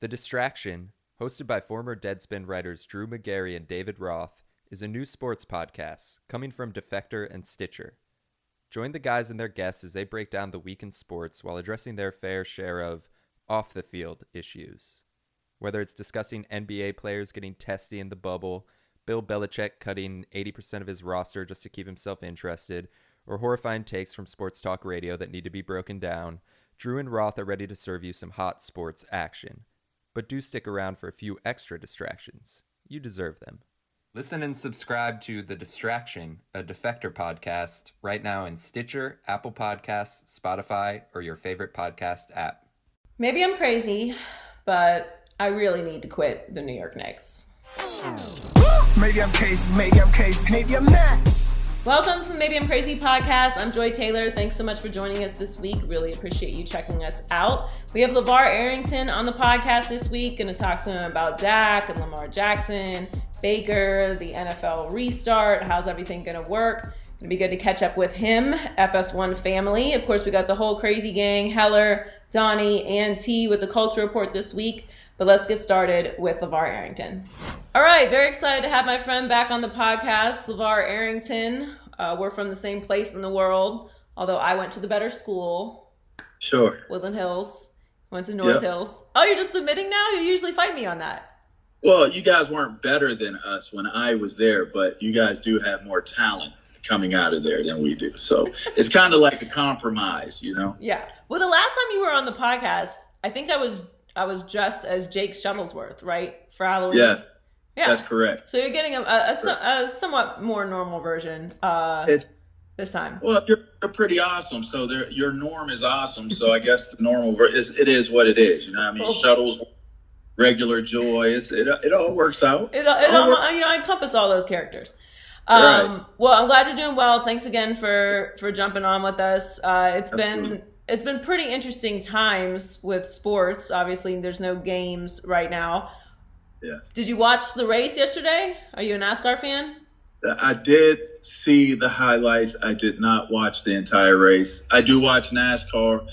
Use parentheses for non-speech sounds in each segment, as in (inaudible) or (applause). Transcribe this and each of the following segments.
The Distraction, hosted by former Deadspin writers Drew Magary and David Roth, is a new sports podcast coming from Defector and Stitcher. Join the guys and their guests as they break down the week in sports while addressing their fair share of off the field issues. Whether it's discussing NBA players getting testy in the bubble, Bill Belichick cutting 80% of his roster just to keep himself interested, or horrifying takes from sports talk radio that need to be broken down, Drew and Roth are ready to serve you some hot sports action. But do stick around for a few extra distractions. You deserve them. Listen and subscribe to The Distraction, a Defector podcast, right now in Stitcher, Apple Podcasts, Spotify, or your favorite podcast app. Maybe I'm crazy, but I really need to quit the New York Knicks. Maybe I'm crazy, maybe I'm crazy, maybe I'm not. Welcome to the Maybe I'm Crazy podcast. I'm Joy Taylor. Thanks so much for joining us this week. Really appreciate you checking us out. We have LaVar Arrington on the podcast this week. Going to talk to him about Dak and Lamar Jackson, Baker, the NFL restart. How's everything going to work? It'd be good to catch up with him, FS1 family. Of course, we got the whole crazy gang, Heller, Donnie, and T with the culture report this week. But let's get started with LaVar Arrington. All right, very excited to have my friend back on the podcast, LaVar Arrington. Uh, we're from the same place in the world, although I went to the better school. Sure. Woodland Hills. Went to North yep. Hills. Oh, you're just submitting now? You usually fight me on that. Well, you guys weren't better than us when I was there, but you guys do have more talent coming out of there than we do. So it's kind of like a compromise, you know? Yeah. Well, the last time you were on the podcast, I think I was I was dressed as Jake Shuttlesworth, right, for Halloween. Yes, yeah, that's correct. So you're getting a, a, a, a somewhat more normal version uh, it's, this time. Well, you're, you're pretty awesome. So your norm is awesome. So I guess the normal ver- is it is what it is. You know, I mean, well, Shuttles, regular Joy. It's it, it all works out. It, it, it all, works. you know, I encompass all those characters. Um, right. Well, I'm glad you're doing well. Thanks again for for jumping on with us. Uh, it's Absolutely. been it's been pretty interesting times with sports. Obviously, there's no games right now. Yeah. Did you watch the race yesterday? Are you a NASCAR fan? I did see the highlights. I did not watch the entire race. I do watch NASCAR,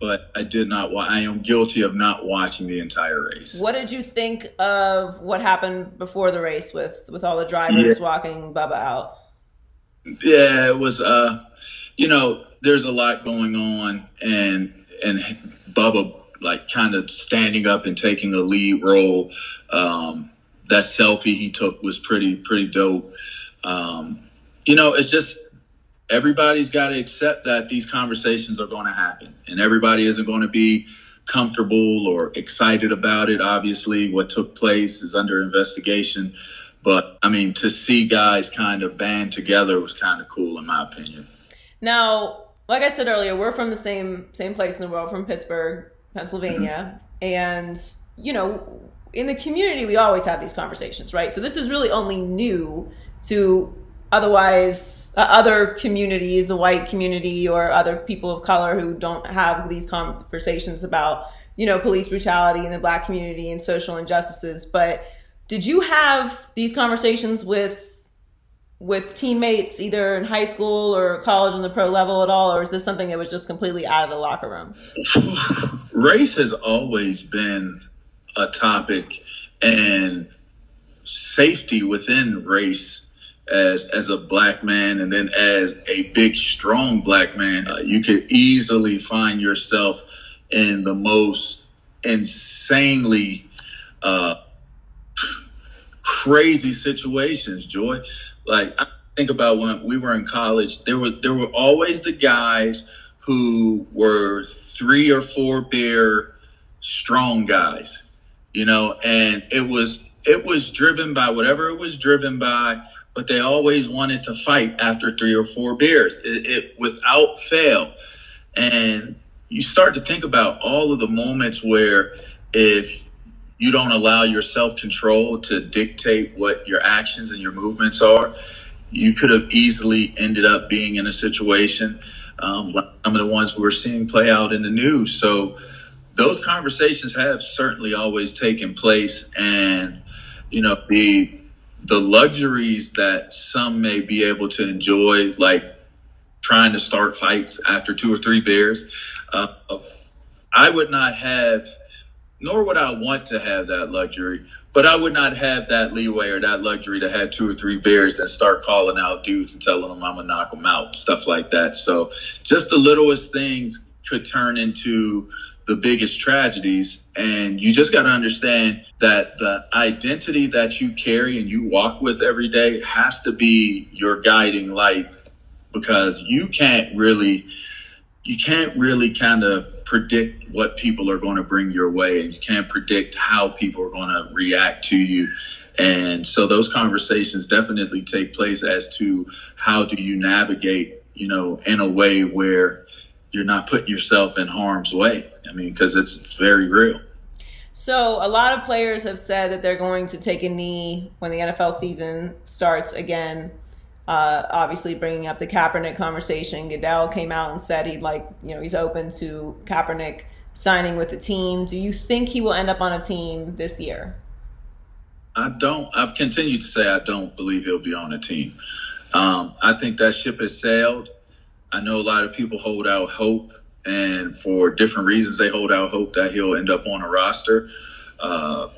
but I did not. Wa- I am guilty of not watching the entire race. What did you think of what happened before the race with with all the drivers yeah. walking Bubba out? Yeah, it was. Uh, you know, there's a lot going on, and and Bubba like kind of standing up and taking a lead role. Um, that selfie he took was pretty pretty dope. Um, you know, it's just everybody's got to accept that these conversations are going to happen, and everybody isn't going to be comfortable or excited about it. Obviously, what took place is under investigation. But I mean, to see guys kind of band together was kind of cool, in my opinion. Now, like I said earlier, we're from the same same place in the world, from Pittsburgh, Pennsylvania, mm-hmm. and you know, in the community, we always have these conversations, right? So this is really only new to otherwise uh, other communities, a white community or other people of color who don't have these conversations about you know police brutality in the black community and social injustices. But did you have these conversations with with teammates either in high school or college on the pro level at all or is this something that was just completely out of the locker room? (laughs) Race has always been a topic and safety within race as as a black man and then as a big strong black man. Uh, you could easily find yourself in the most insanely uh, crazy situations joy like I think about when we were in college, there were there were always the guys who were three or four beer strong guys, you know, and it was it was driven by whatever it was driven by, but they always wanted to fight after three or four beers, it, it without fail, and you start to think about all of the moments where if you don't allow your self control to dictate what your actions and your movements are, you could have easily ended up being in a situation um, like some of the ones we're seeing play out in the news. So those conversations have certainly always taken place, and you know the the luxuries that some may be able to enjoy, like trying to start fights after two or three beers. Uh, I would not have nor would I want to have that luxury. But I would not have that leeway or that luxury to have two or three beers and start calling out dudes and telling them I'm gonna knock them out, stuff like that. So just the littlest things could turn into the biggest tragedies. And you just got to understand that the identity that you carry and you walk with every day has to be your guiding light because you can't really you can't really kind of predict what people are going to bring your way and you can't predict how people are going to react to you. And so those conversations definitely take place as to how do you navigate you know in a way where you're not putting yourself in harm's way. I mean because it's, it's very real. So a lot of players have said that they're going to take a knee when the nfl season starts again uh, obviously, bringing up the Kaepernick conversation, Goodell came out and said he'd like, you know, he's open to Kaepernick signing with the team. Do you think he will end up on a team this year? I don't. I've continued to say I don't believe he'll be on a team. Um, I think that ship has sailed. I know a lot of people hold out hope, and for different reasons, they hold out hope that he'll end up on a roster. Uh,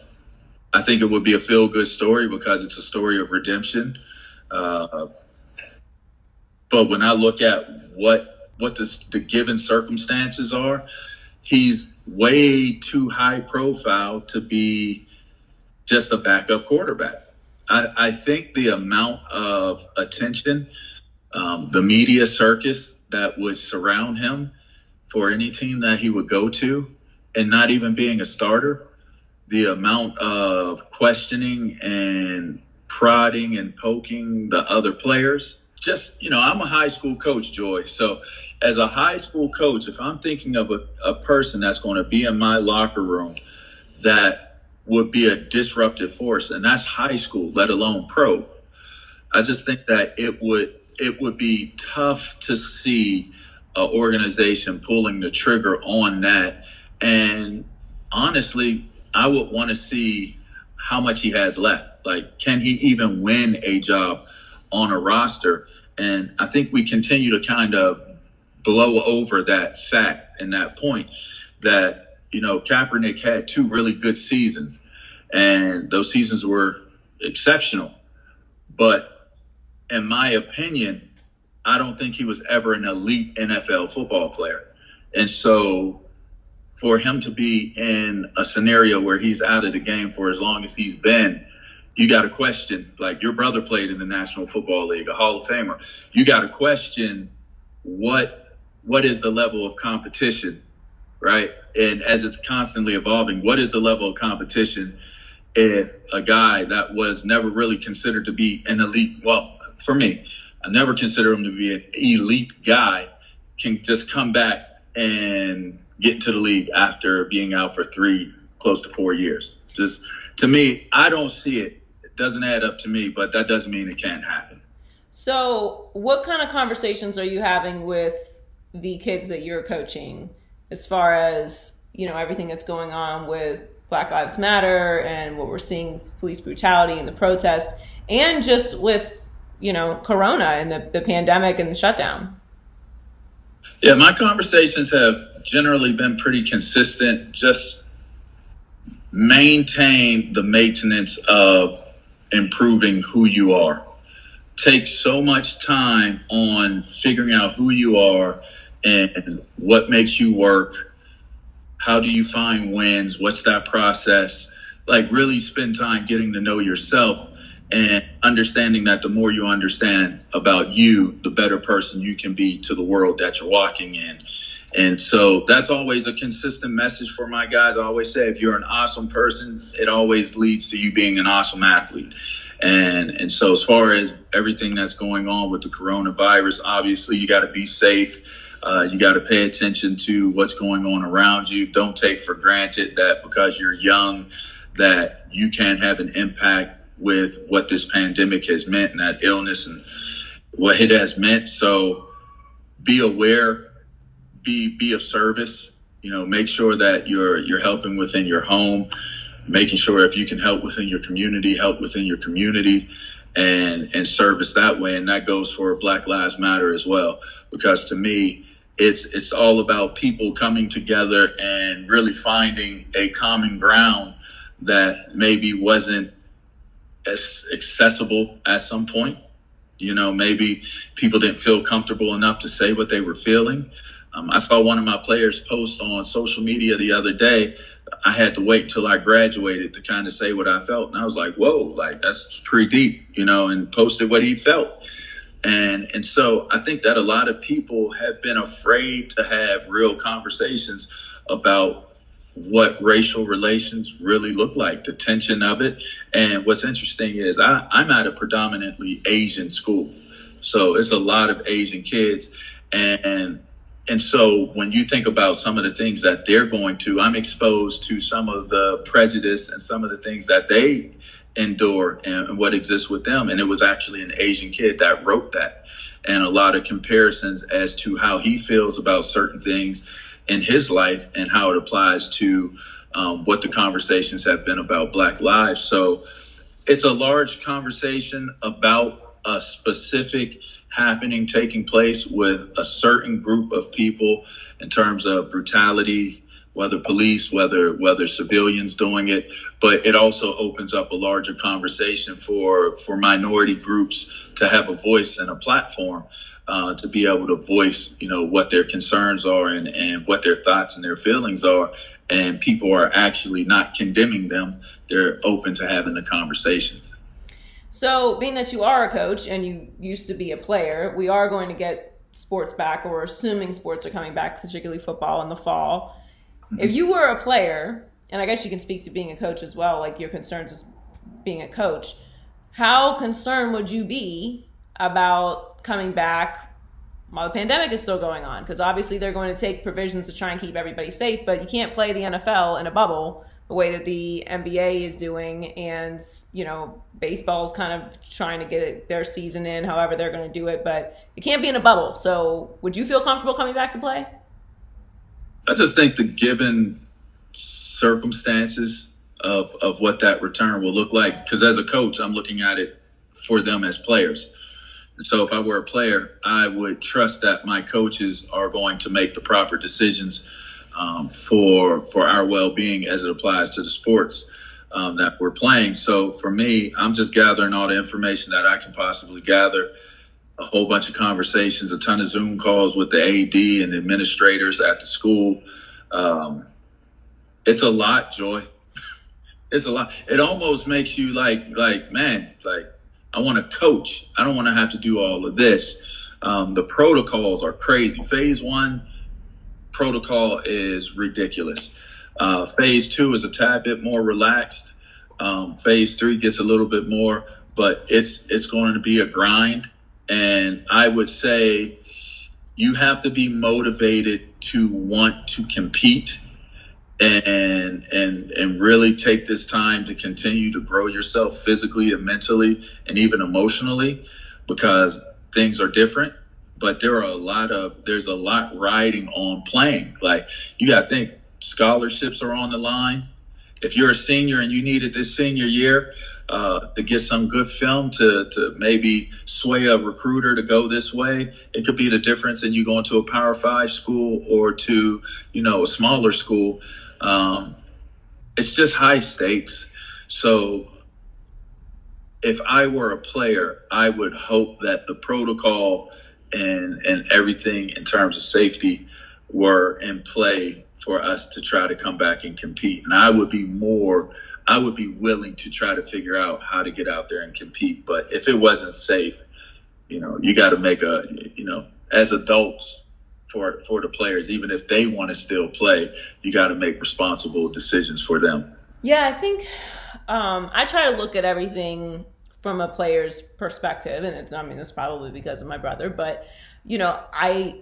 I think it would be a feel good story because it's a story of redemption. Uh, but when I look at what what the, given circumstances are, he's way too high profile to be just a backup quarterback. I, I think the amount of attention, um, the media circus that would surround him for any team that he would go to, and not even being a starter, the amount of questioning and prodding and poking the other players. Just, you know, I'm a high school coach, Joy. So, as a high school coach, if I'm thinking of a, a person that's going to be in my locker room that would be a disruptive force, and that's high school, let alone pro, I just think that it would it would be tough to see an organization pulling the trigger on that. And honestly, I would want to see how much he has left. Like, can he even win a job on a roster? And I think we continue to kind of blow over that fact and that point that, you know, Kaepernick had two really good seasons, and those seasons were exceptional. But in my opinion, I don't think he was ever an elite NFL football player. And so for him to be in a scenario where he's out of the game for as long as he's been, you got to question like your brother played in the National Football League, a Hall of Famer. You got to question what what is the level of competition, right? And as it's constantly evolving, what is the level of competition if a guy that was never really considered to be an elite, well, for me, I never consider him to be an elite guy, can just come back and get to the league after being out for three, close to four years. Just to me, I don't see it. it doesn't add up to me, but that doesn't mean it can't happen. So, what kind of conversations are you having with the kids that you're coaching as far as, you know, everything that's going on with Black Lives Matter and what we're seeing police brutality and the protests and just with, you know, Corona and the, the pandemic and the shutdown? Yeah, my conversations have generally been pretty consistent. Just maintain the maintenance of improving who you are. Take so much time on figuring out who you are and what makes you work. How do you find wins? What's that process? Like, really spend time getting to know yourself and understanding that the more you understand about you, the better person you can be to the world that you're walking in. And so that's always a consistent message for my guys. I always say if you're an awesome person, it always leads to you being an awesome athlete. And and so as far as everything that's going on with the coronavirus, obviously you got to be safe. Uh, you got to pay attention to what's going on around you. Don't take for granted that because you're young that you can have an impact with what this pandemic has meant and that illness and what it has meant. So be aware be be of service. You know, make sure that you're you're helping within your home, making sure if you can help within your community, help within your community, and and service that way. And that goes for Black Lives Matter as well, because to me, it's it's all about people coming together and really finding a common ground that maybe wasn't as accessible at some point. You know, maybe people didn't feel comfortable enough to say what they were feeling. Um, I saw one of my players post on social media the other day. I had to wait till I graduated to kind of say what I felt, and I was like, "Whoa, like that's pretty deep," you know, and posted what he felt. And and so I think that a lot of people have been afraid to have real conversations about what racial relations really look like, the tension of it. And what's interesting is I, I'm at a predominantly Asian school. So it's a lot of Asian kids. And and so when you think about some of the things that they're going to, I'm exposed to some of the prejudice and some of the things that they endure and what exists with them. And it was actually an Asian kid that wrote that. And a lot of comparisons as to how he feels about certain things in his life and how it applies to um, what the conversations have been about Black lives. So it's a large conversation about a specific happening taking place with a certain group of people in terms of brutality whether police, whether whether civilians doing it, but it also opens up a larger conversation for for minority groups to have a voice and a platform uh, to be able to voice, you know, what their concerns are and and what their thoughts and their feelings are, and people are actually not condemning them; they're open to having the conversations. So, being that you are a coach and you used to be a player, we are going to get sports back, or we're assuming sports are coming back, particularly football in the fall. Mm-hmm. If you were a player, and I guess you can speak to being a coach as well, like your concerns as being a coach, how concerned would you be about coming back while the pandemic is still going on? Because obviously they're going to take provisions to try and keep everybody safe, but you can't play the NFL in a bubble the way that the NBA is doing, and you know baseball's kind of trying to get it, their season in, however they're going to do it, but it can't be in a bubble. So, would you feel comfortable coming back to play? I just think the given circumstances of of what that return will look like, because as a coach, I'm looking at it for them as players. So if I were a player, I would trust that my coaches are going to make the proper decisions um, for for our well-being as it applies to the sports um, that we're playing. So for me, I'm just gathering all the information that I can possibly gather a whole bunch of conversations, a ton of Zoom calls with the AD and administrators at the school. Um, it's a lot, Joy. (laughs) it's a lot. It almost makes you like, like, man, like I want to coach. I don't want to have to do all of this. Um, the protocols are crazy. Phase one protocol is ridiculous. Uh, phase two is a tad bit more relaxed. Um, phase three gets a little bit more, but it's it's going to be a grind. And I would say you have to be motivated to want to compete and and and really take this time to continue to grow yourself physically and mentally and even emotionally because things are different but there are a lot of there's a lot riding on playing like you got to think scholarships are on the line if you're a senior and you needed this senior year uh, to get some good film to, to maybe sway a recruiter to go this way. It could be the difference in you going to a Power Five school or to, you know, a smaller school. Um, it's just high stakes. So if I were a player, I would hope that the protocol and and everything in terms of safety were in play for us to try to come back and compete. And I would be more I would be willing to try to figure out how to get out there and compete. But if it wasn't safe, you know, you got to make a, you know, as adults for for the players, even if they want to still play, you got to make responsible decisions for them. Yeah, I think um, I try to look at everything from a player's perspective, and it's I mean it's probably because of my brother, but you know I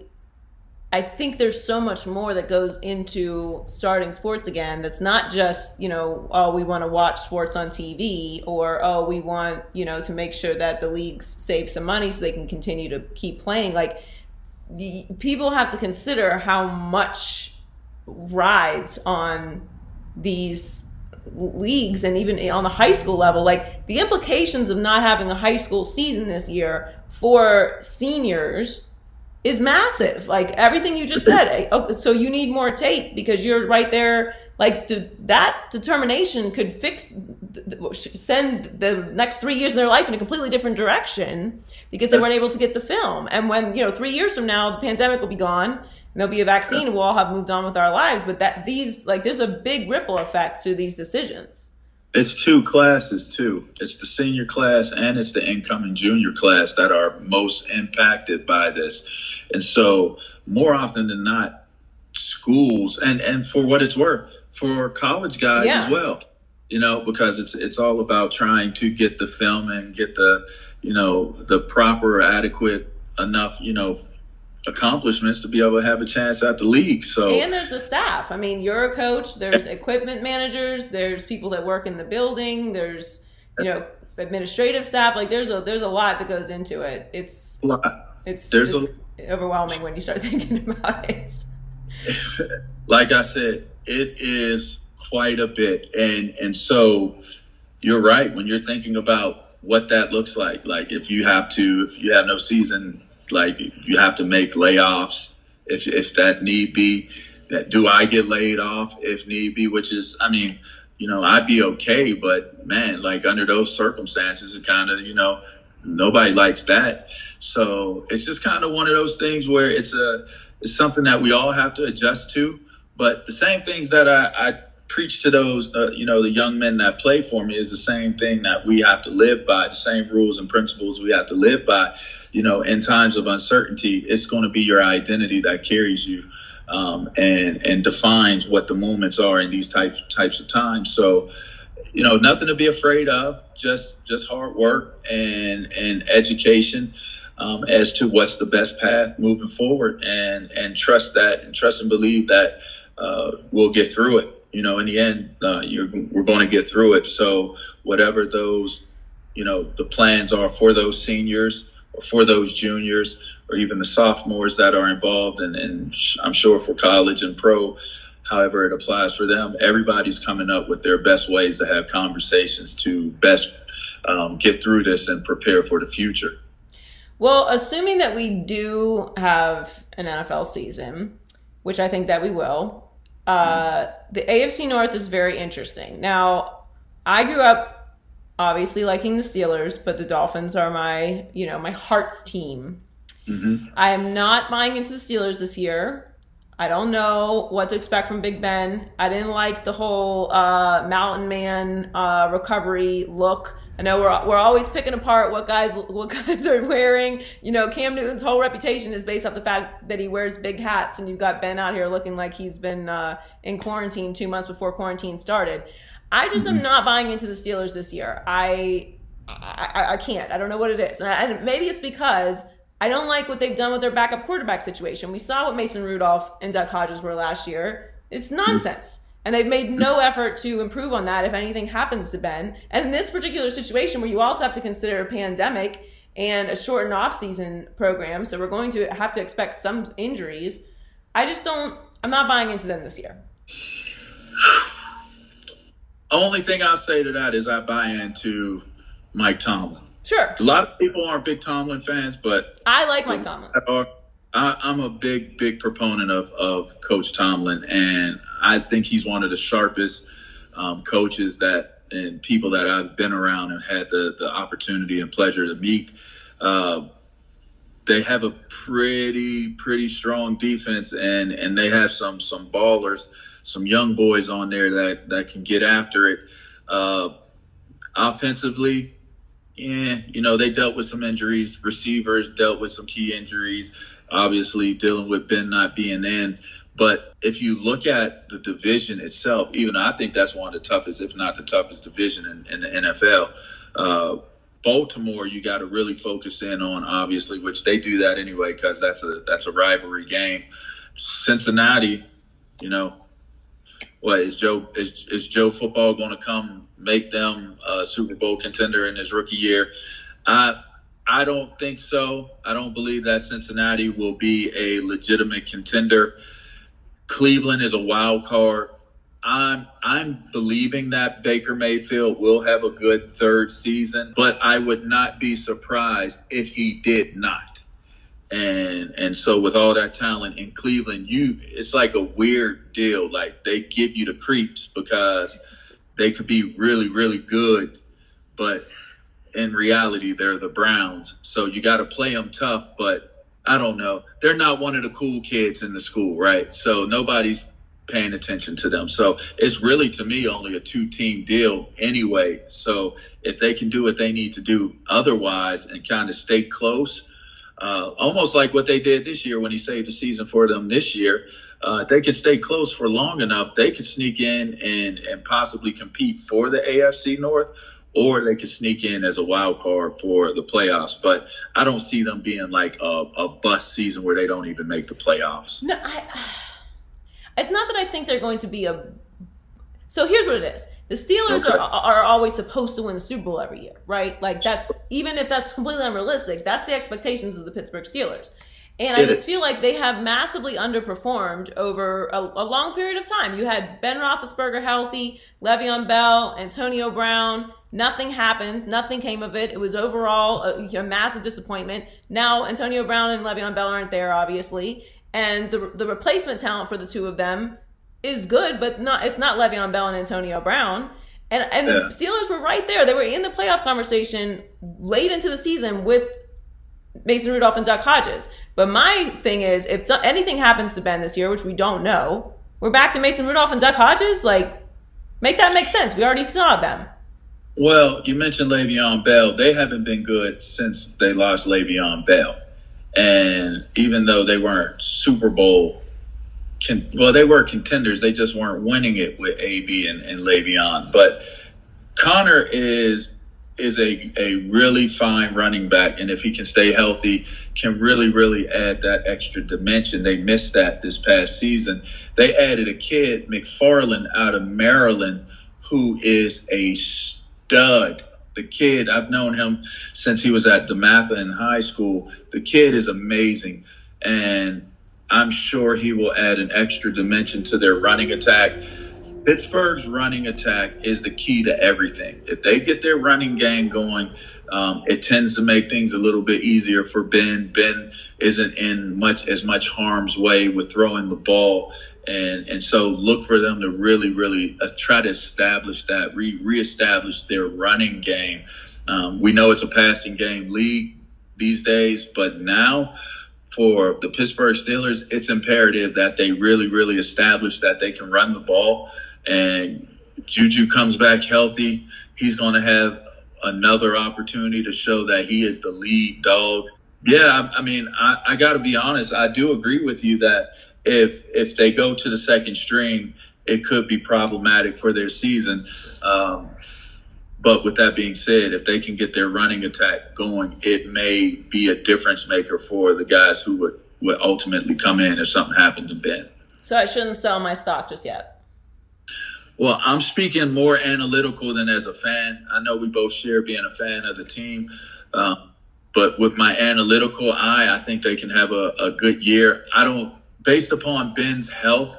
I think there's so much more that goes into starting sports again that's not just, you know, oh, we want to watch sports on TV or, oh, we want, you know, to make sure that the leagues save some money so they can continue to keep playing. Like, the, people have to consider how much rides on these leagues and even on the high school level. Like, the implications of not having a high school season this year for seniors is massive. Like everything you just said. (clears throat) Oh, so you need more tape because you're right there. Like that determination could fix, send the next three years in their life in a completely different direction because they weren't able to get the film. And when you know three years from now the pandemic will be gone and there'll be a vaccine, we'll all have moved on with our lives. But that these like there's a big ripple effect to these decisions. It's two classes too. It's the senior class and it's the incoming junior class that are most impacted by this. And so more often than not, schools and and for what it's worth, for college guys yeah. as well. You know, because it's it's all about trying to get the film and get the, you know, the proper, adequate enough, you know, accomplishments to be able to have a chance at the league. So and there's the staff. I mean, you're a coach. There's equipment managers. There's people that work in the building. There's you know administrative staff. Like there's a there's a lot that goes into it. It's a lot. It's there's it's a, overwhelming when you start (laughs) thinking about it. (laughs) like I said, it is quite a bit, and and so you're right when you're thinking about what that looks like. Like if you have to, if you have no season like you have to make layoffs if if that need be. That Do I get laid off if need be? Which is, I mean, you know, I'd be okay, but man, like under those circumstances, it kind of, you know, nobody likes that. So it's just kind of one of those things where it's a it's something that we all have to adjust to. But the same things that I, I preach to those, uh, you know, the young men that play for me is the same thing that we have to live by, the same rules and principles we have to live by. You know, in times of uncertainty, it's going to be your identity that carries you um, and and defines what the moments are in these types types of times. So, you know, nothing to be afraid of. Just just hard work and and education. Um, as to what's the best path moving forward, and and trust that, and trust and believe that uh, we'll get through it you know, in the end, uh, we're going to get through it. So whatever those, you know, the plans are for those seniors or for those juniors or even the sophomores that are involved, and, and I'm sure for college and pro, however it applies for them, everybody's coming up with their best ways to have conversations to best um, get through this and prepare for the future. Well, assuming that we do have an NFL season, which I think that we will, uh, the AFC North is very interesting. Now, I grew up obviously liking the Steelers, but the Dolphins are my, you know, my heart's team. Mm-hmm. I am not buying into the Steelers this year. I don't know what to expect from Big Ben. I didn't like the whole uh, Mountain Man uh, recovery look. I know we're we're always picking apart what guys what (laughs) guys are wearing. You know, Cam Newton's whole reputation is based off the fact that he wears big hats, and you've got Ben out here looking like he's been uh, in quarantine two months before quarantine started. I just mm-hmm. am not buying into the Steelers this year. I I, I can't. I don't know what it is, and, I, and maybe it's because I don't like what they've done with their backup quarterback situation. We saw what Mason Rudolph and Duck Hodges were last year. It's mm-hmm. And they've made no effort to improve on that if anything happens to Ben. And in this particular situation where you also have to consider a pandemic and a shortened off-season program, so we're going to have to expect some injuries. I just don't I'm not buying into them this year. Only thing I'll say to that is I buy into Mike Tomlin. Sure. A lot of people aren't big Tomlin fans, but I like Mike Tomlin. I, am a big, big proponent of, of Coach Tomlin, and I think he's one of the sharpest um, coaches that and people that I've been around and had the, the opportunity and pleasure to meet. Uh, they have a pretty, pretty strong defense, and and they have some some ballers, some young boys on there that that can get after it. Uh, offensively, yeah, you know, they dealt with some injuries. Receivers dealt with some key injuries obviously dealing with Ben not being in. But if you look at the division itself, even I think that's one of the toughest, if not the toughest division in, in the NFL. Uh, Baltimore, you got to really focus in on, obviously, which they do that anyway because that's a that's a rivalry game. Cincinnati, you know, what is Joe is, is Joe football going to come make them a Super Bowl contender in his rookie year? I I don't think so. I don't believe that Cincinnati will be a legitimate contender. Cleveland is a wild card. I'm I'm believing that Baker Mayfield will have a good third season, but I would not be surprised if he did not. and and so with all that talent in Cleveland, you it's like a weird deal. Like they give you the creeps because they could be really really good, but in reality they're the Browns. So you got to play them tough, but I don't know. They're not one of the cool kids in the school, right? So nobody's paying attention to them. So it's really to me only a two team deal anyway. So if they can do what they need to do otherwise and kind of stay close, uh, almost like what they did this year when he saved the season for them this year. Uh, they can stay close for long enough, they could sneak in and, and possibly compete for the AFC North, or they could sneak in as a wild card for the playoffs. But I don't see them being like a, a bust season where they don't even make the playoffs. No, I, (sighs) it's not that I think they're going to be a. So here's what it is: the Steelers Okay. are are always supposed to win the Super Bowl every year, right? Like that's even if that's completely unrealistic, that's the expectations of the Pittsburgh Steelers. And I just feel like they have massively underperformed over a, a long period of time. You had Ben Roethlisberger healthy, Le'Veon Bell, Antonio Brown. Nothing happens. Nothing came of it. It was overall a, a massive disappointment. Now Antonio Brown and Le'Veon Bell aren't there, obviously, and the the replacement talent for the two of them is good, but not it's not Le'Veon Bell and Antonio Brown. And and Yeah. the Steelers were right there. They were in the playoff conversation late into the season with Mason Rudolph and Duck Hodges. But my thing is, if so, anything happens to Ben this year, which we don't know, we're back to Mason Rudolph and Duck Hodges. Like, make that make sense. We already saw them. Well, you mentioned Le'Veon Bell. They haven't been good since they lost Le'Veon Bell. And even though they weren't Super Bowl, con- well, they were contenders. They just weren't winning it with AB and, and Le'Veon. But Conner is is a, a really fine running back, and if he can stay healthy, can really really add that extra dimension. They missed that this past season. They added a kid McFarland out of Maryland, who is a stud. The kid, I've known him since he was at DeMatha in high school. The kid is amazing, and I'm sure he will add an extra dimension to their running attack. Pittsburgh's running attack is the key to everything. If they get their running game going, um, it tends to make things a little bit easier for Ben. Ben isn't in much as much harm's way with throwing the ball, and and so look for them to really, really uh, try to establish that, re reestablish their running game. Um, we know it's a passing game league these days, but now for the Pittsburgh Steelers, it's imperative that they really, really establish that they can run the ball. And Juju comes back healthy. He's going to have another opportunity to show that he is the lead dog. Yeah, I, I mean, I, I got to be honest. I do agree with you that if if they go to the second string, it could be problematic for their season. Um, but with that being said, if they can get their running attack going, it may be a difference maker for the guys who would, would ultimately come in if something happened to Ben. So I shouldn't sell my stock just yet. Well, I'm speaking more analytical than as a fan. I know we both share being a fan of the team. Um, but with my analytical eye, I think they can have a, a good year. I don't, based upon Ben's health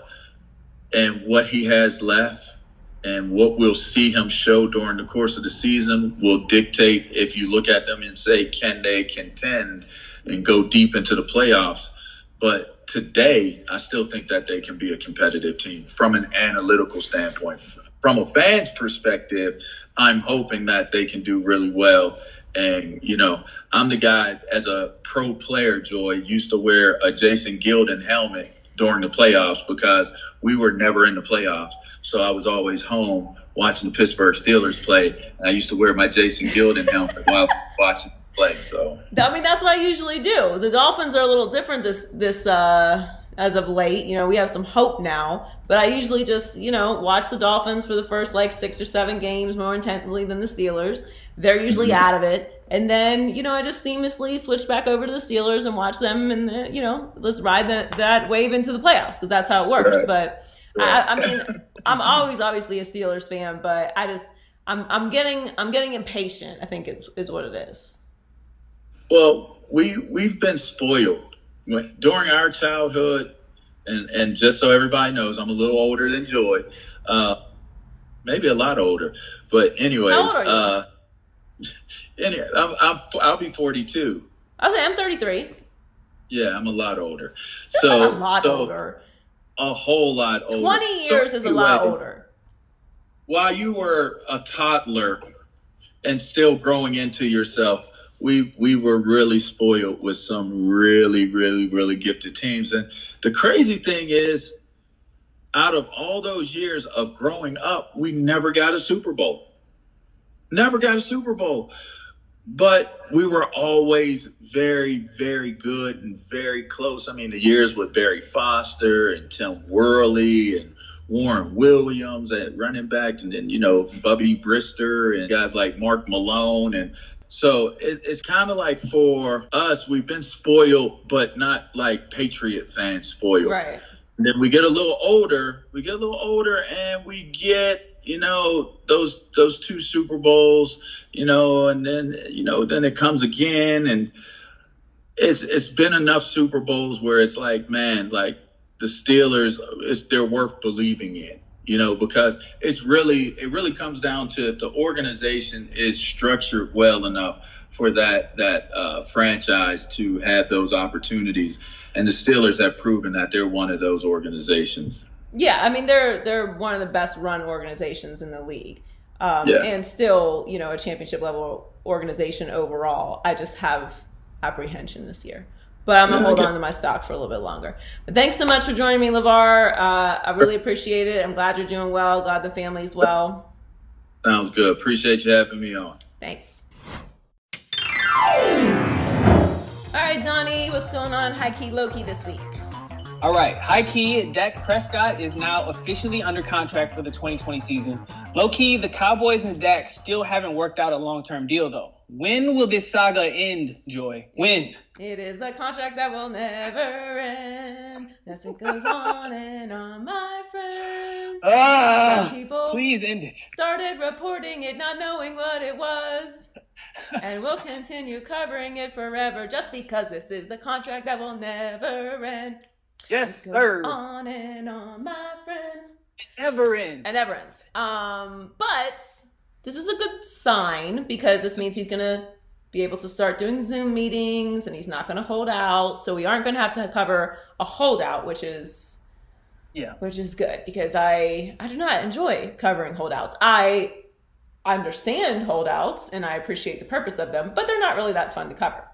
and what he has left and what we'll see him show during the course of the season will dictate if you look at them and say, can they contend and go deep into the playoffs? But today, I still think that they can be a competitive team from an analytical standpoint. From a fan's perspective, I'm hoping that they can do really well. And, you know, I'm the guy as a pro player, Joy, used to wear a Jason Gildon helmet during the playoffs because we were never in the playoffs. So I was always home watching the Pittsburgh Steelers play. And I used to wear my Jason Gildon helmet while watching play. So I mean, that's what I usually do. The Dolphins are a little different this this uh, as of late. You know, we have some hope now, but I usually just you know watch the Dolphins for the first like six or seven games more intently than the Steelers. They're usually out of it, and then you know I just seamlessly switch back over to the Steelers and watch them, and uh, you know let's ride that that wave into the playoffs because that's how it works. Right. But I, I mean, (laughs) I'm always obviously a Steelers fan, but I just I'm I'm getting I'm getting impatient. I think is, is what it is. Well, we we've been spoiled When- during our childhood, and and just so everybody knows, I'm a little older than Joy, uh, maybe a lot older. But anyways, How old are you? uh, (laughs) anyway, I'm, I'm I'll be 42. Okay, I'm 33. Yeah, I'm a lot older. That's so a lot so older. A whole lot older. 20 So years is a lot older. While you were a toddler and still growing into yourself, we we were really spoiled with some really really really gifted teams. And the crazy thing is, out of all those years of growing up, we never got a Super Bowl. Never got a Super Bowl. But we were always very, very good and very close. I mean, the years with Barry Foster and Tim Worley and Warren Williams at running back, and then, you know, Bubby Brister and guys like Mark Malone. And so it, it's kind of like for us, we've been spoiled, but not like Patriot fans spoiled. Right. And then we get a little older, we get a little older and we get, you know, those those two Super Bowls, you know, and then you know, then it comes again and it's it's been enough Super Bowls where it's like, man, like the Steelers it's they're worth believing in. You know, because it's really it really comes down to if the organization is structured well enough for that that uh, franchise to have those opportunities, and the Steelers have proven that they're one of those organizations. Yeah, I mean they're they're one of the best run organizations in the league, um, Yeah. and still you know a championship level organization overall. I just have apprehension this year, but I'm gonna hold on to my stock for a little bit longer. But thanks so much for joining me, LaVar. Uh, I really appreciate it. I'm glad you're doing well. Glad the family's well. Sounds good. Appreciate you having me on. Thanks. All right, Donnie, what's going on? High key, low key this week. All right, high key, Dak Prescott is now officially under contract for the 2020 season. Low key, the Cowboys and Dak still haven't worked out a long term deal though. When will this saga end, Joy? When? It is the contract that will never end. Yes, it goes on and on, my friends. Ah, Some people please end it. started reporting it, not knowing what it was. And we'll continue covering it forever just because this is the contract that will never end. Yes, Goes sir. On and on, my friend. Never ends. It never ends. Um, but this is a good sign because this means he's gonna be able to start doing Zoom meetings and he's not gonna hold out. So we aren't gonna have to cover a holdout, which is Yeah. which is good because I I do not enjoy covering holdouts. I understand holdouts and I appreciate the purpose of them, but they're not really that fun to cover.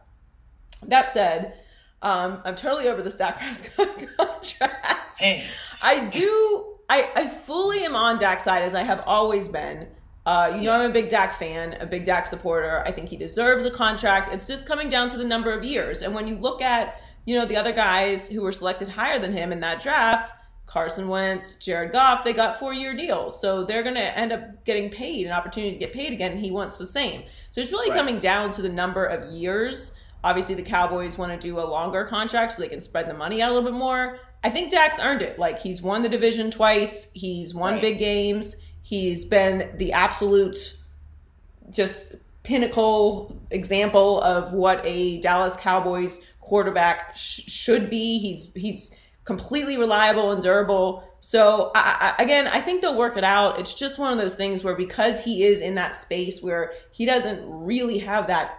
That said, um, I'm totally over the Dak Prescott (laughs) contract. Hey, I do. I, I fully am on Dak's side as I have always been. Uh, you know, I'm a big Dak fan, a big Dak supporter. I think he deserves a contract. It's just coming down to the number of years. And when you look at, you know, the other guys who were selected higher than him in that draft, Carson Wentz, Jared Goff, they got four year deals. So they're going to end up getting paid, an opportunity to get paid again. And he wants the same. So it's really Right. coming down to the number of years. Obviously, the Cowboys want to do a longer contract so they can spread the money out a little bit more. I think Dak's earned it. Like, he's won the division twice, he's won Right. big games, he's been the absolute just pinnacle example of what a Dallas Cowboys quarterback sh- should be. He's he's completely reliable and durable. So I, I, again, I think they'll work it out. It's just one of those things where because he is in that space where he doesn't really have that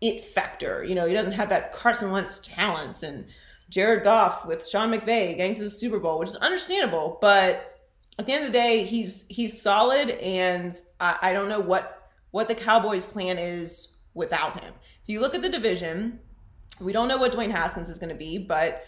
it factor, you know, he doesn't have that Carson Wentz talents and Jared Goff with Sean McVay getting to the Super Bowl, which is understandable, but at the end of the day, he's he's solid, and I, I don't know what what the Cowboys' plan is without him. If you look at the division, we don't know what Dwayne Haskins is going to be, but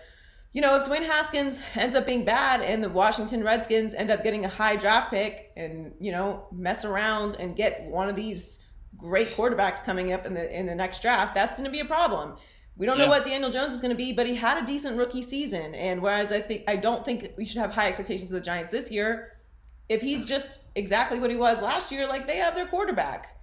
you know if Dwayne Haskins ends up being bad and the Washington Redskins end up getting a high draft pick and you know mess around and get one of these great quarterbacks coming up in the in the next draft, that's going to be a problem. We don't know what Daniel Jones is going to be, but he had a decent rookie season. And whereas I think I don't think we should have high expectations of the Giants this year, if he's just exactly what he was last year, like they have their quarterback.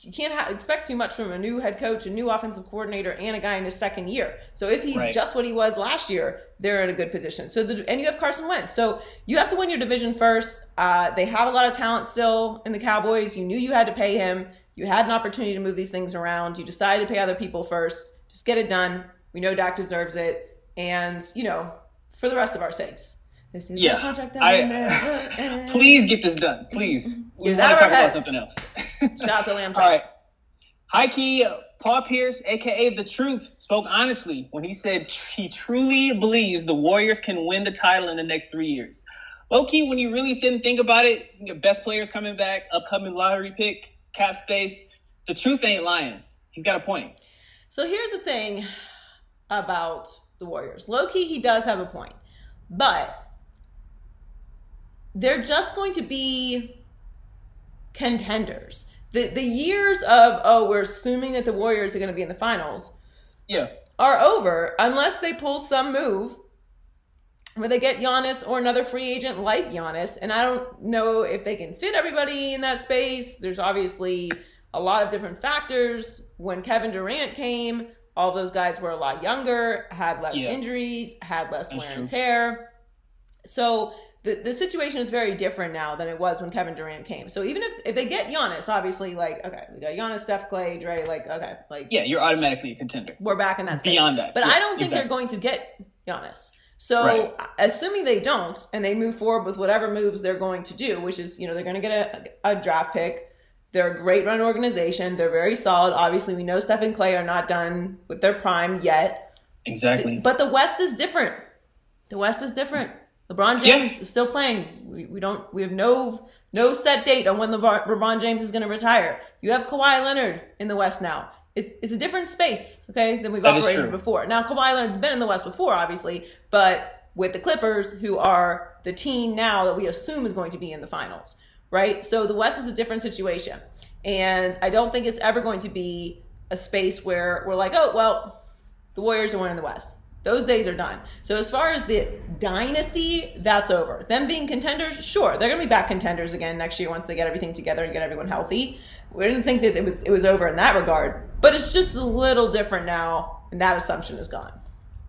You can't ha- expect too much from a new head coach, a new offensive coordinator, and a guy in his second year. So if he's Right. just what he was last year, they're in a good position. So the, and you have Carson Wentz. So you have to win your division first. Uh, they have a lot of talent still in the Cowboys. You knew you had to pay him. You had an opportunity to move these things around. You decided to pay other people first. Just get it done. We know Dak deserves it, and you know, for the rest of our sakes, this is Yeah, the contract that I- please get this done. Please. We want to talk our about something else. Shout out to Lamb (laughs) All right. High key, Paul Pierce, aka The Truth, spoke honestly when he said he truly believes the Warriors can win the title in the next three years. Low key, when you really sit and think about it, your best players coming back, upcoming lottery pick, cap space, the truth ain't lying. He's got a point. So here's the thing about the Warriors. Low key, he does have a point, but they're just going to be contenders. The the years of oh we're assuming that the Warriors are going to be in the finals Yeah. are over unless they pull some move where they get Giannis or another free agent like Giannis. And I don't know if they can fit everybody in that space. There's obviously a lot of different factors. When Kevin Durant came, all those guys were a lot younger, had less Yeah. injuries, had less That's wear true. and tear. So the, the situation is very different now than it was when Kevin Durant came. So even if, if they get Giannis, obviously, like, okay, we got Giannis, Steph, Clay, Dre, like, okay, like, Yeah, you're automatically a contender. we're back in that space. Beyond that, But yeah, I don't think exactly. they're going to get Giannis. So Right. assuming they don't and they move forward with whatever moves they're going to do, which is, you know, they're going to get a, a draft pick. They're a great run organization. They're very solid. Obviously, we know Steph and Clay are not done with their prime yet. Exactly. But the West is different. The West is different. LeBron Yeah. James is still playing. We, we don't. We have no no set date on when LeBron, LeBron James is going to retire. You have Kawhi Leonard in the West now. It's it's a different space, okay, than we've That operated before. Now Kawhi Leonard's been in the West before, obviously, but with the Clippers, who are the team now that we assume is going to be in the finals, right? So the West is a different situation, and I don't think it's ever going to be a space where we're like, oh well, the Warriors are winning the West. Those days are done. So as far as the dynasty, that's over. Them being contenders, sure, they're gonna be back contenders again next year once they get everything together and get everyone healthy. We didn't think that it was it was over in that regard, but it's just a little different now, and that assumption is gone.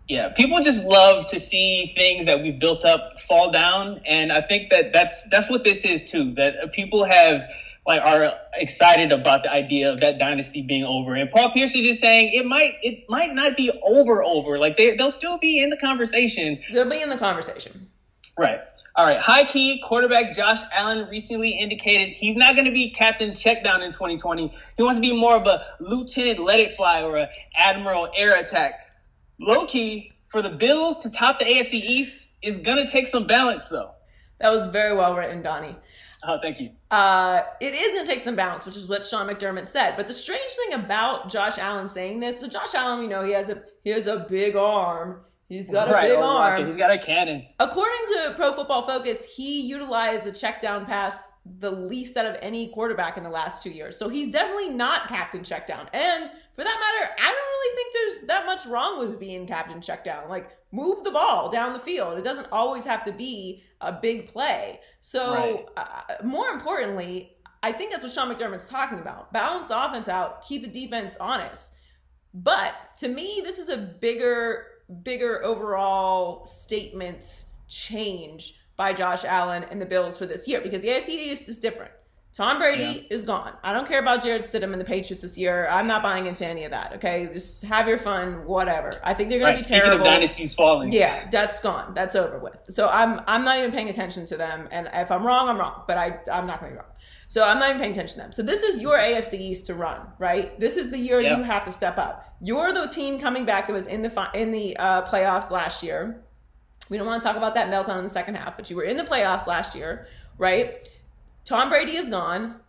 Yeah, people just love to see things that we've built up fall down, and I think that that's that's what this is too. That people have like are excited about the idea of that dynasty being over, and Paul Pierce is just saying it might it might not be over over. Like they they'll still be in the conversation, They'll be in the conversation. right? All right, high key quarterback Josh Allen recently indicated he's not going to be captain checkdown in 2020. He wants to be more of a lieutenant let it fly or a admiral air attack. Low key for the Bills to top the AFC East is going to take some balance though. That was very well written, Donnie. Oh, thank you. Uh, it is going to take some balance, which is what Sean McDermott said. But the strange thing about Josh Allen saying this, so Josh Allen, you know, he has a he has a big arm. He's got a big oh, rocket. arm. He's got a cannon. According to Pro Football Focus, he utilized the check down pass the least out of any quarterback in the last two years. So he's definitely not captain check down. And for that matter, I don't really think there's that much wrong with being captain check down. Like, move the ball down the field. It doesn't always have to be a big play. So, Right. uh, more importantly, I think that's what Sean McDermott's talking about. Balance the offense out, keep the defense honest. But to me, this is a bigger, bigger overall statement change by Josh Allen and the Bills for this year because the AFC East is different. Tom Brady is gone. I don't care about Jarrett Stidham and the Patriots this year. I'm not buying into any of that. Okay, just have your fun, whatever. I think they're going Right, to be terrible. dynasties falling. Yeah, that's gone. That's over with. So I'm I'm not even paying attention to them. And if I'm wrong, I'm wrong. But I I'm not going to be wrong. So I'm not even paying attention to them. So this is your AFC East to run, right? This is the year Yep. you have to step up. You're the team coming back that was in the fi- in the uh, playoffs last year. We don't want to talk about that meltdown in the second half, but you were in the playoffs last year, right? Tom Brady is gone.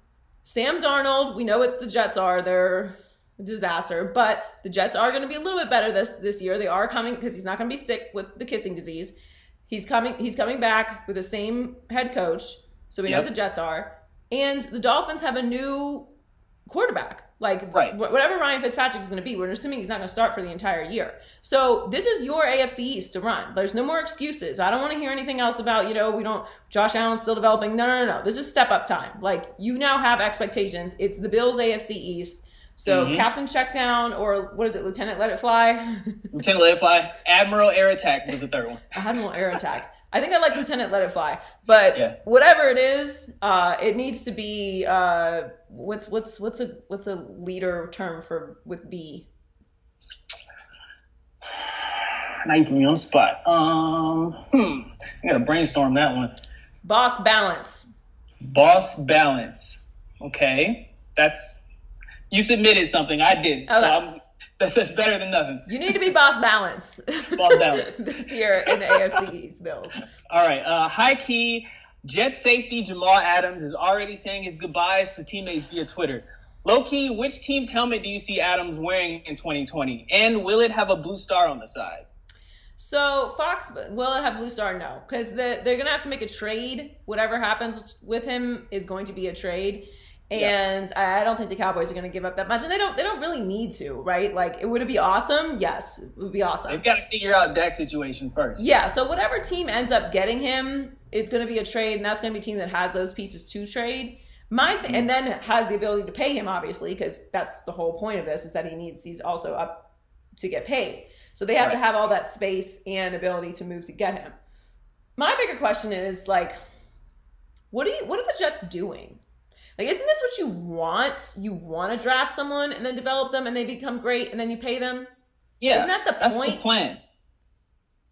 Sam Darnold, we know what the Jets are. They're a disaster, but the Jets are going to be a little bit better this this year. They are coming because he's not going to be sick with the kissing disease. He's coming. He's coming back with the same head coach, so we know Yep. what the Jets are. And the Dolphins have a new quarterback. Like Right. wh- whatever Ryan Fitzpatrick is going to be, we're assuming he's not going to start for the entire year. So this is your AFC East to run. There's no more excuses. I don't want to hear anything else about you know we don't. Josh Allen's still developing. No, no, no, no. This is step up time. Like you now have expectations. It's the Bills AFC East. So Mhm. captain check down or what is it, Lieutenant Let It Fly? (laughs) Lieutenant Let It Fly. Admiral Air Attack was the third one. Admiral Air Attack. I think I like Lieutenant Let It Fly, but Yeah. whatever it is, uh, it needs to be uh, what's what's what's a what's a leader term for with B? Now you put me on the spot. Um, hmm. I gotta brainstorm that one. Boss balance. Boss balance. Okay, that's You submitted something. I did. So Okay. I'm, that's better than nothing. You need to be boss balance. Boss balance. (laughs) this year in the AFC East, Bills. All right. Uh, high key, Jet safety Jamal Adams is already saying his goodbyes to teammates via Twitter. Low key, which team's helmet do you see Adams wearing in 2020? And will it have a blue star on the side? So Fox will it have Blue Star? No, because the, they're gonna have to make a trade. Whatever happens with him is going to be a trade, and I I don't think the Cowboys are gonna give up that much, and they don't. They don't really need to, right? Like, it would it be awesome? Yes, it would be awesome. They've got to figure out Dak's situation first. Yeah. So whatever team ends up getting him, it's gonna be a trade, and that's gonna be a team that has those pieces to trade. My th- and then has the ability to pay him, obviously, because that's the whole point of this is that he needs. He's also up to get paid. So they have to have all that space and ability to move to get him. My bigger question is like, what do you what are the Jets doing? Like, isn't this what you want? You want to draft someone and then develop them and they become great and then you pay them? Yeah, Isn't that the that's point? the plan.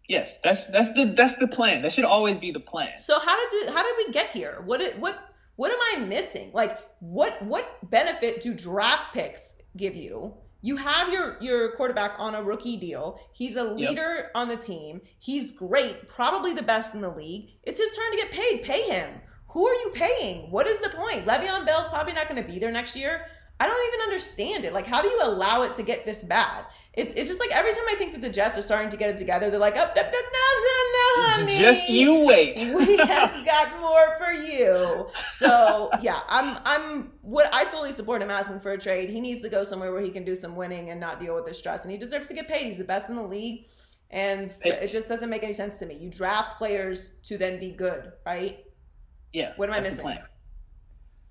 Yes, that's that's the that's the plan. That should always be the plan. So how did the, how did we get here? What what what am I missing? Like what what benefit do draft picks give you? You have your your quarterback on a rookie deal. He's a leader on the team. He's great, probably the best in the league. It's his turn to get paid. Pay him. Who are you paying? What is the point? Le'Veon Bell's probably not going to be there next year. I don't even understand it. Like, how do you allow it to get this bad? It's, it's just like every time I think that the Jets are starting to get it together, they're like, no, no, no, honey. Just you wait. (laughs) we have got more for you. So yeah, I'm I'm what I fully support him asking for a trade. He needs to go somewhere where he can do some winning and not deal with the stress. And he deserves to get paid. He's the best in the league. And it just doesn't make any sense to me. You draft players to then be good, right? Yeah. What am I missing?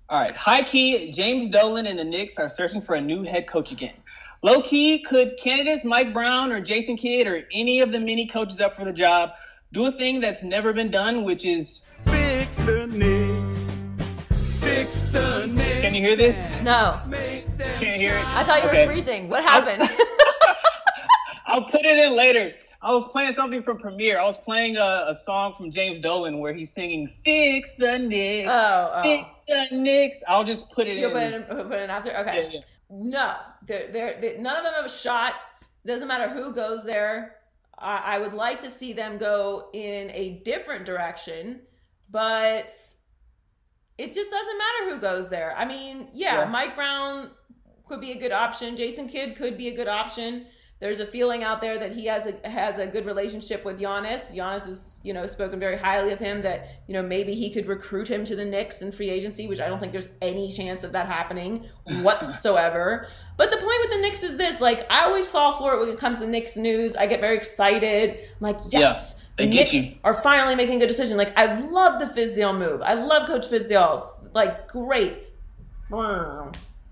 All right. High key, James Dolan and the Knicks are searching for a new head coach again. Low key, could candidates Mike Brown or Jason Kidd or any of the many coaches up for the job do a thing that's never been done, which is Fix the Knicks. Fix the Knicks. can you hear this? No. Can't hear it? I thought you Okay. were freezing. What happened? (laughs) I'll put it in later. I was playing something from Premiere. I was playing a, a song from James Dolan where he's singing "Fix the Knicks, oh, oh. Fix the Knicks." I'll just put it You'll in. put it in, put it in after? Okay. Yeah, yeah. No, they're, they're, they none of them have a shot. Doesn't matter who goes there. I, I would like to see them go in a different direction, but it just doesn't matter who goes there. I mean, yeah, Yeah. Mike Brown could be a good option. Jason Kidd could be a good option. There's a feeling out there that he has a has a good relationship with Giannis. Giannis has, you know, spoken very highly of him that, you know, maybe he could recruit him to the Knicks in free agency, which I don't think there's any chance of that happening (laughs) whatsoever. But the point with the Knicks is this, like I always fall for it when it comes to Knicks news. I get very excited. I'm like, yes, they the get Knicks you. are finally making a good decision. Like I love the Fizdale move. I love Coach Fizdale. Like great.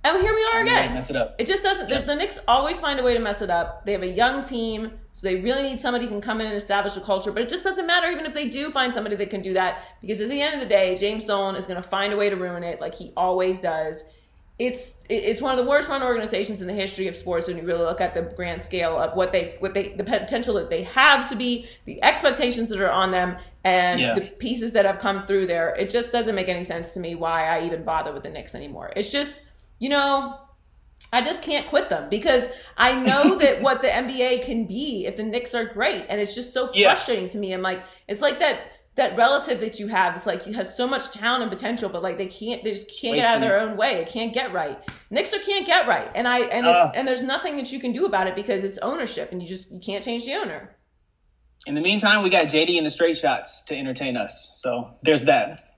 And here we are Yeah, again. mess it up. It just doesn't. The, the Knicks always find a way to mess it up. They have a young team, so they really need somebody who can come in and establish a culture. But it just doesn't matter, even if they do find somebody that can do that, because at the end of the day, James Dolan is going to find a way to ruin it, like he always does. It's it's one of the worst run organizations in the history of sports when you really look at the grand scale of what they what they the potential that they have to be, the expectations that are on them, and Yeah. the pieces that have come through there. It just doesn't make any sense to me why I even bother with the Knicks anymore. It's just you know I just can't quit them because I know (laughs) that what the NBA can be if the Knicks are great, and it's just so Yeah. frustrating to me. I'm like, it's like that that relative that you have. It's like he has so much talent and potential, but like they can't, they just can't get out of their own way. It can't get right. Knicks are can't get right, and I and it's Ugh. and there's nothing that you can do about it because it's ownership, and you just you can't change the owner. In the meantime, we got JD and the straight shots to entertain us. So there's that.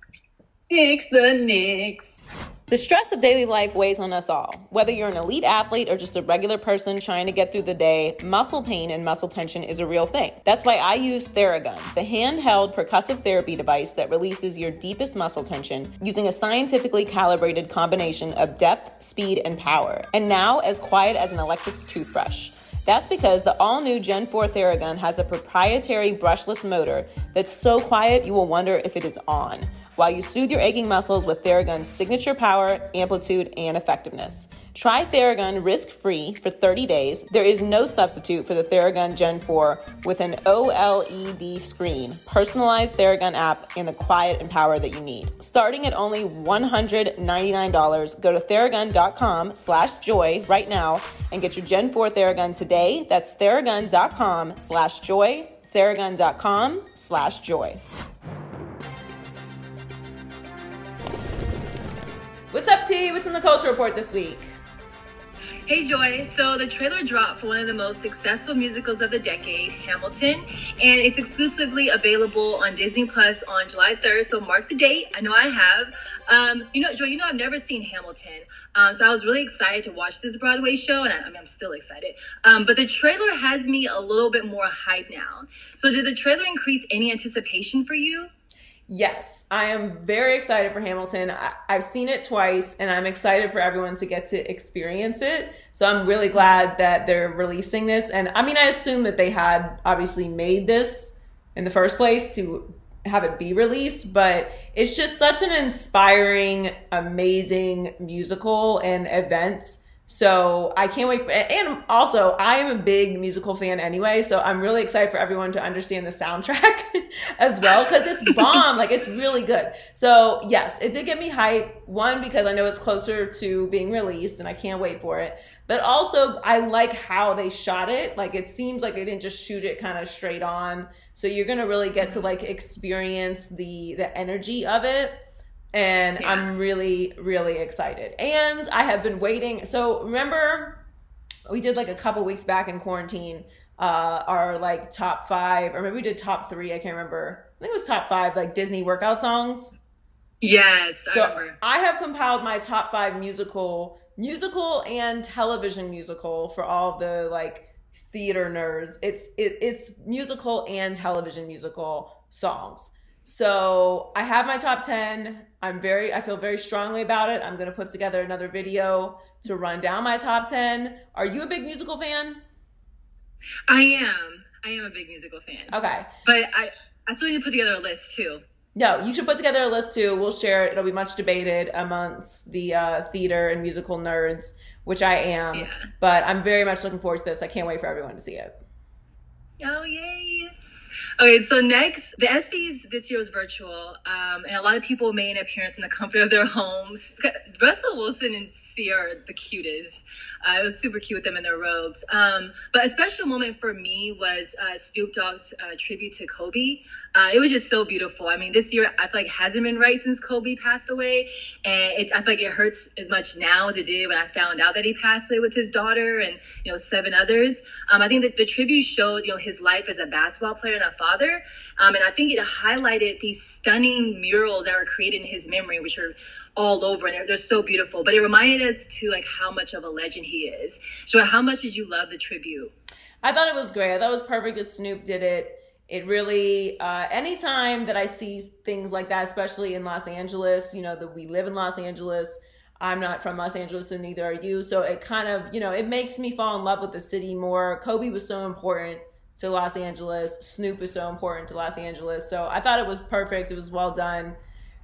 Fix the Knicks. The stress of daily life weighs on us all. Whether you're an elite athlete or just a regular person trying to get through the day, muscle pain and muscle tension is a real thing. That's why I use Theragun, the handheld percussive therapy device that releases your deepest muscle tension using a scientifically calibrated combination of depth, speed, and power. And now as quiet as an electric toothbrush. That's because the all new Gen 4 Theragun has a proprietary brushless motor that's so quiet you will wonder if it is on. While you soothe your aching muscles with Theragun's signature power, amplitude, and effectiveness. Try Theragun risk free for 30 days. There is no substitute for the Theragun Gen 4 with an OLED screen, personalized Theragun app, and the quiet and power that you need. Starting at only $199, go to theragun.com slash joy right now and get your Gen 4 Theragun today. That's theragun.com slash joy, theragun.com slash joy. What's up, T? What's in the culture report this week? Hey Joy, so the trailer dropped for one of the most successful musicals of the decade, Hamilton, and it's exclusively available on Disney Plus on July 3rd. So mark the date. I know I have. Um, you know, Joy, you know I've never seen Hamilton, um, so I was really excited to watch this Broadway show, and I, I'm still excited. Um, but the trailer has me a little bit more hype now. So did the trailer increase any anticipation for you? Yes, I am very excited for Hamilton. I, have seen it twice and I'm excited for everyone to get to experience it. So I'm really glad that they're releasing this. And I mean, I assume that they had obviously made this in the first place to have it be released, but it's just such an inspiring, amazing musical and event so I can't wait for and also I am a big musical fan anyway, so I'm really excited for everyone to understand the soundtrack (laughs) as well because it's bomb, like it's really good. So yes, it did get me hype. One because I know it's closer to being released and I can't wait for it. But also I like how they shot it. Like it seems like they didn't just shoot it kind of straight on. So you're going to really get to like experience the the energy of it and yeah. I'm really, really excited. And I have been waiting. So remember, we did like a couple weeks back in quarantine, uh, our like top five, or maybe we did top three. I can't remember. I think it was top five, like Disney workout songs. Yes, so I. I have compiled my top five musical, musical and television musical for all the like theater nerds. It's it, it's musical and television musical songs. So I have my top 10. I'm very, I feel very strongly about it. I'm going to put together another video to run down my top 10. Are you a big musical fan? I am. I am a big musical fan. Okay. But I, I still need to put together a list too. No, you should put together a list too. We'll share it. It'll be much debated amongst the uh, theater and musical nerds, which I am. Yeah. But I'm very much looking forward to this. I can't wait for everyone to see it. Oh, yay. Okay, so next, the ESPYs this year was virtual, um, and a lot of people made an appearance in the comfort of their homes. Russell Wilson and Ciara are the cutest. Uh, it was super cute with them in their robes. Um, but a special moment for me was uh, Snoop Dogg's uh, tribute to Kobe. Uh, it was just so beautiful. I mean, this year I feel like hasn't been right since Kobe passed away, and it, I feel like it hurts as much now as it did when I found out that he passed away with his daughter and you know seven others. Um, I think that the tribute showed you know his life as a basketball player and a um, and I think it highlighted these stunning murals that were created in his memory, which are all over and they're, they're so beautiful. But it reminded us to like how much of a legend he is. So how much did you love the tribute? I thought it was great. I thought it was perfect that snoop did it. It really uh, anytime that i see things like that especially in los angeles you know that we live in los angeles i'm not from los angeles and neither are you. So it kind of you know it makes me fall in love with the city more. Kobe was so important to los angeles. Snoop is so important to los angeles. So i thought it was perfect. It was well done.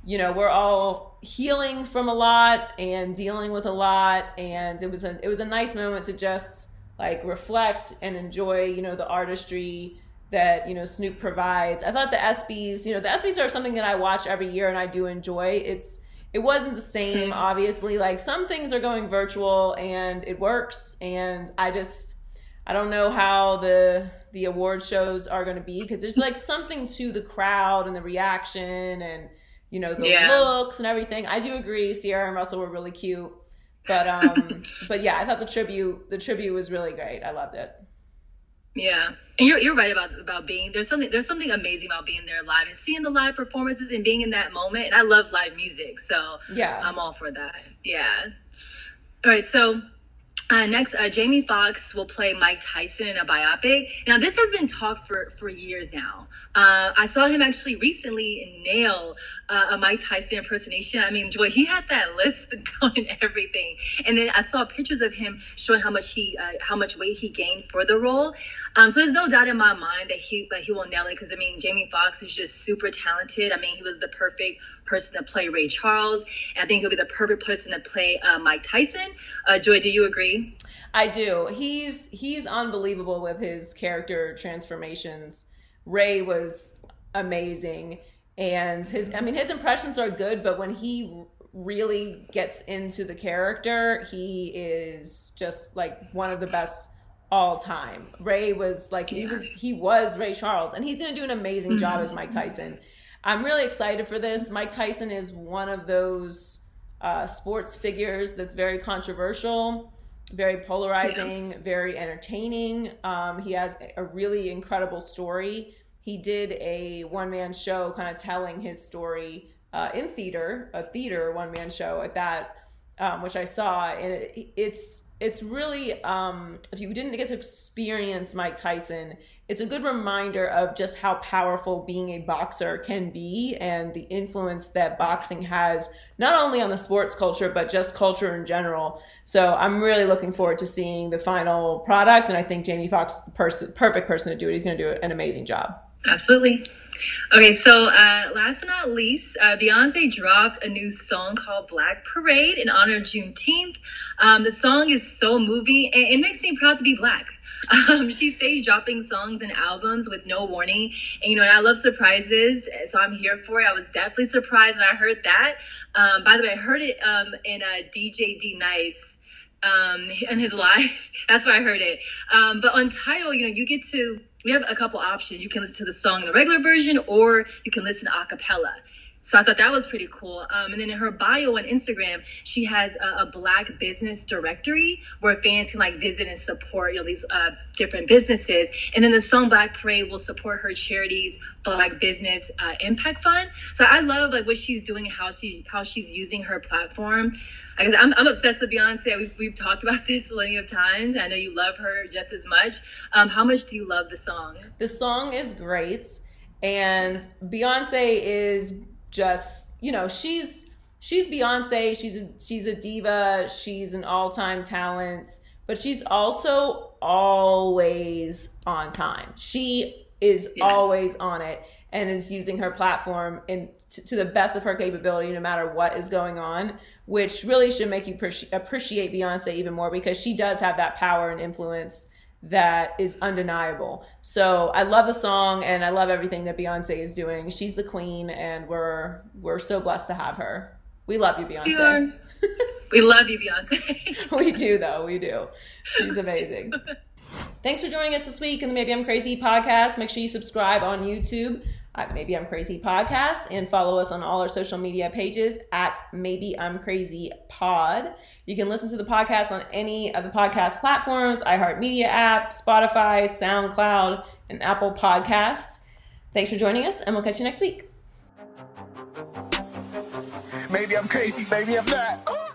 You know we're all healing from a lot and dealing with a lot. And it was a it was a nice moment to just like reflect and enjoy you know the artistry that you know Snoop provides. I thought the ESPYS, you know, the ESPYS are something that I watch every year and I do enjoy. It's it wasn't the same, hmm. obviously. Like some things are going virtual and it works, and I just I don't know how the the award shows are going to be because there's like something to the crowd and the reaction and you know the yeah. looks and everything. I do agree. Ciara and Russell were really cute, but um, (laughs) but yeah, I thought the tribute the tribute was really great. I loved it. Yeah, and you're you're right about about being there's something there's something amazing about being there live and seeing the live performances and being in that moment. And I love live music, so yeah, I'm all for that. Yeah. All right, so uh, next, uh, Jamie Foxx will play Mike Tyson in a biopic. Now, this has been talked for, for years now. Uh, I saw him actually recently nail uh, a Mike Tyson impersonation. I mean, Joy, he had that (laughs) list going everything. And then I saw pictures of him showing how much he uh, how much weight he gained for the role. Um, so there's no doubt in my mind that he that he will nail it because I mean, Jamie Foxx is just super talented. I mean, he was the perfect person to play Ray Charles. And I think he'll be the perfect person to play uh, Mike Tyson. Uh, Joy, do you agree? I do. He's he's unbelievable with his character transformations. Ray was amazing, and his I mean his impressions are good, but when he really gets into the character, he is just like one of the best all time. Ray was like he was he was Ray Charles, and he's going to do an amazing job as Mike Tyson. I'm really excited for this. Mike Tyson is one of those uh, sports figures that's very controversial, very polarizing, very entertaining. Um, he has a really incredible story. He did a one man show, kind of telling his story uh, in theater, a theater one man show at that, um, which I saw, and it, it's it's really um, if you didn't get to experience Mike Tyson, it's a good reminder of just how powerful being a boxer can be and the influence that boxing has not only on the sports culture but just culture in general. So I'm really looking forward to seeing the final product, and I think Jamie Foxx is the person, perfect person to do it. He's going to do an amazing job. Absolutely. Okay, so uh, last but not least, uh, Beyonce dropped a new song called Black Parade in honor of Juneteenth. Um, the song is so moving, and it makes me proud to be black. (laughs) Um, she stays dropping songs and albums with no warning. And, you know, and I love surprises, so I'm here for it. I was definitely surprised when I heard that. Um, by the way, I heard it um, in a DJ D Nice um, (laughs) in his live. That's where I heard it. Um, but on Tidal, you know, you get to we have a couple options. You can listen to the song in the regular version, or you can listen a cappella. So I thought that was pretty cool. Um, and then in her bio on Instagram, she has a, a, Black business directory where fans can like visit and support you know these uh, different businesses. And then the song Black Parade will support her charity's Black Business uh, Impact Fund. So I love like what she's doing, how she's how she's using her platform. I guess I'm, I'm obsessed with Beyonce. We've, we've talked about (laughs) this plenty of times. I know you love her just as much. Um, how much do you love the song? The song is great, and Beyonce is just you know she's she's Beyonce. She's a, she's a diva. She's an all time talent, but she's also always on time. She is yes. always on it and is using her platform in to, to, the best of her capability, no matter what is going on. Which really should make you appreciate Beyonce even more because she does have that power and influence that is undeniable. So I love the song and I love everything that Beyonce is doing. She's the queen and we're we're so blessed to have her. We love you, Beyonce. we (laughs) love you, Beyonce. (laughs) we do though, we do. She's amazing. (laughs) Thanks for joining us this week in the Maybe I'm Crazy podcast. Make sure you subscribe on YouTube Maybe I'm Crazy Podcast and follow us on all our social media pages at Maybe I'm Crazy Pod. You can listen to the podcast on any of the podcast platforms iHeartMedia app, Spotify, SoundCloud, and Apple Podcasts. Thanks for joining us, and we'll catch you next week. Maybe I'm crazy, maybe I'm not.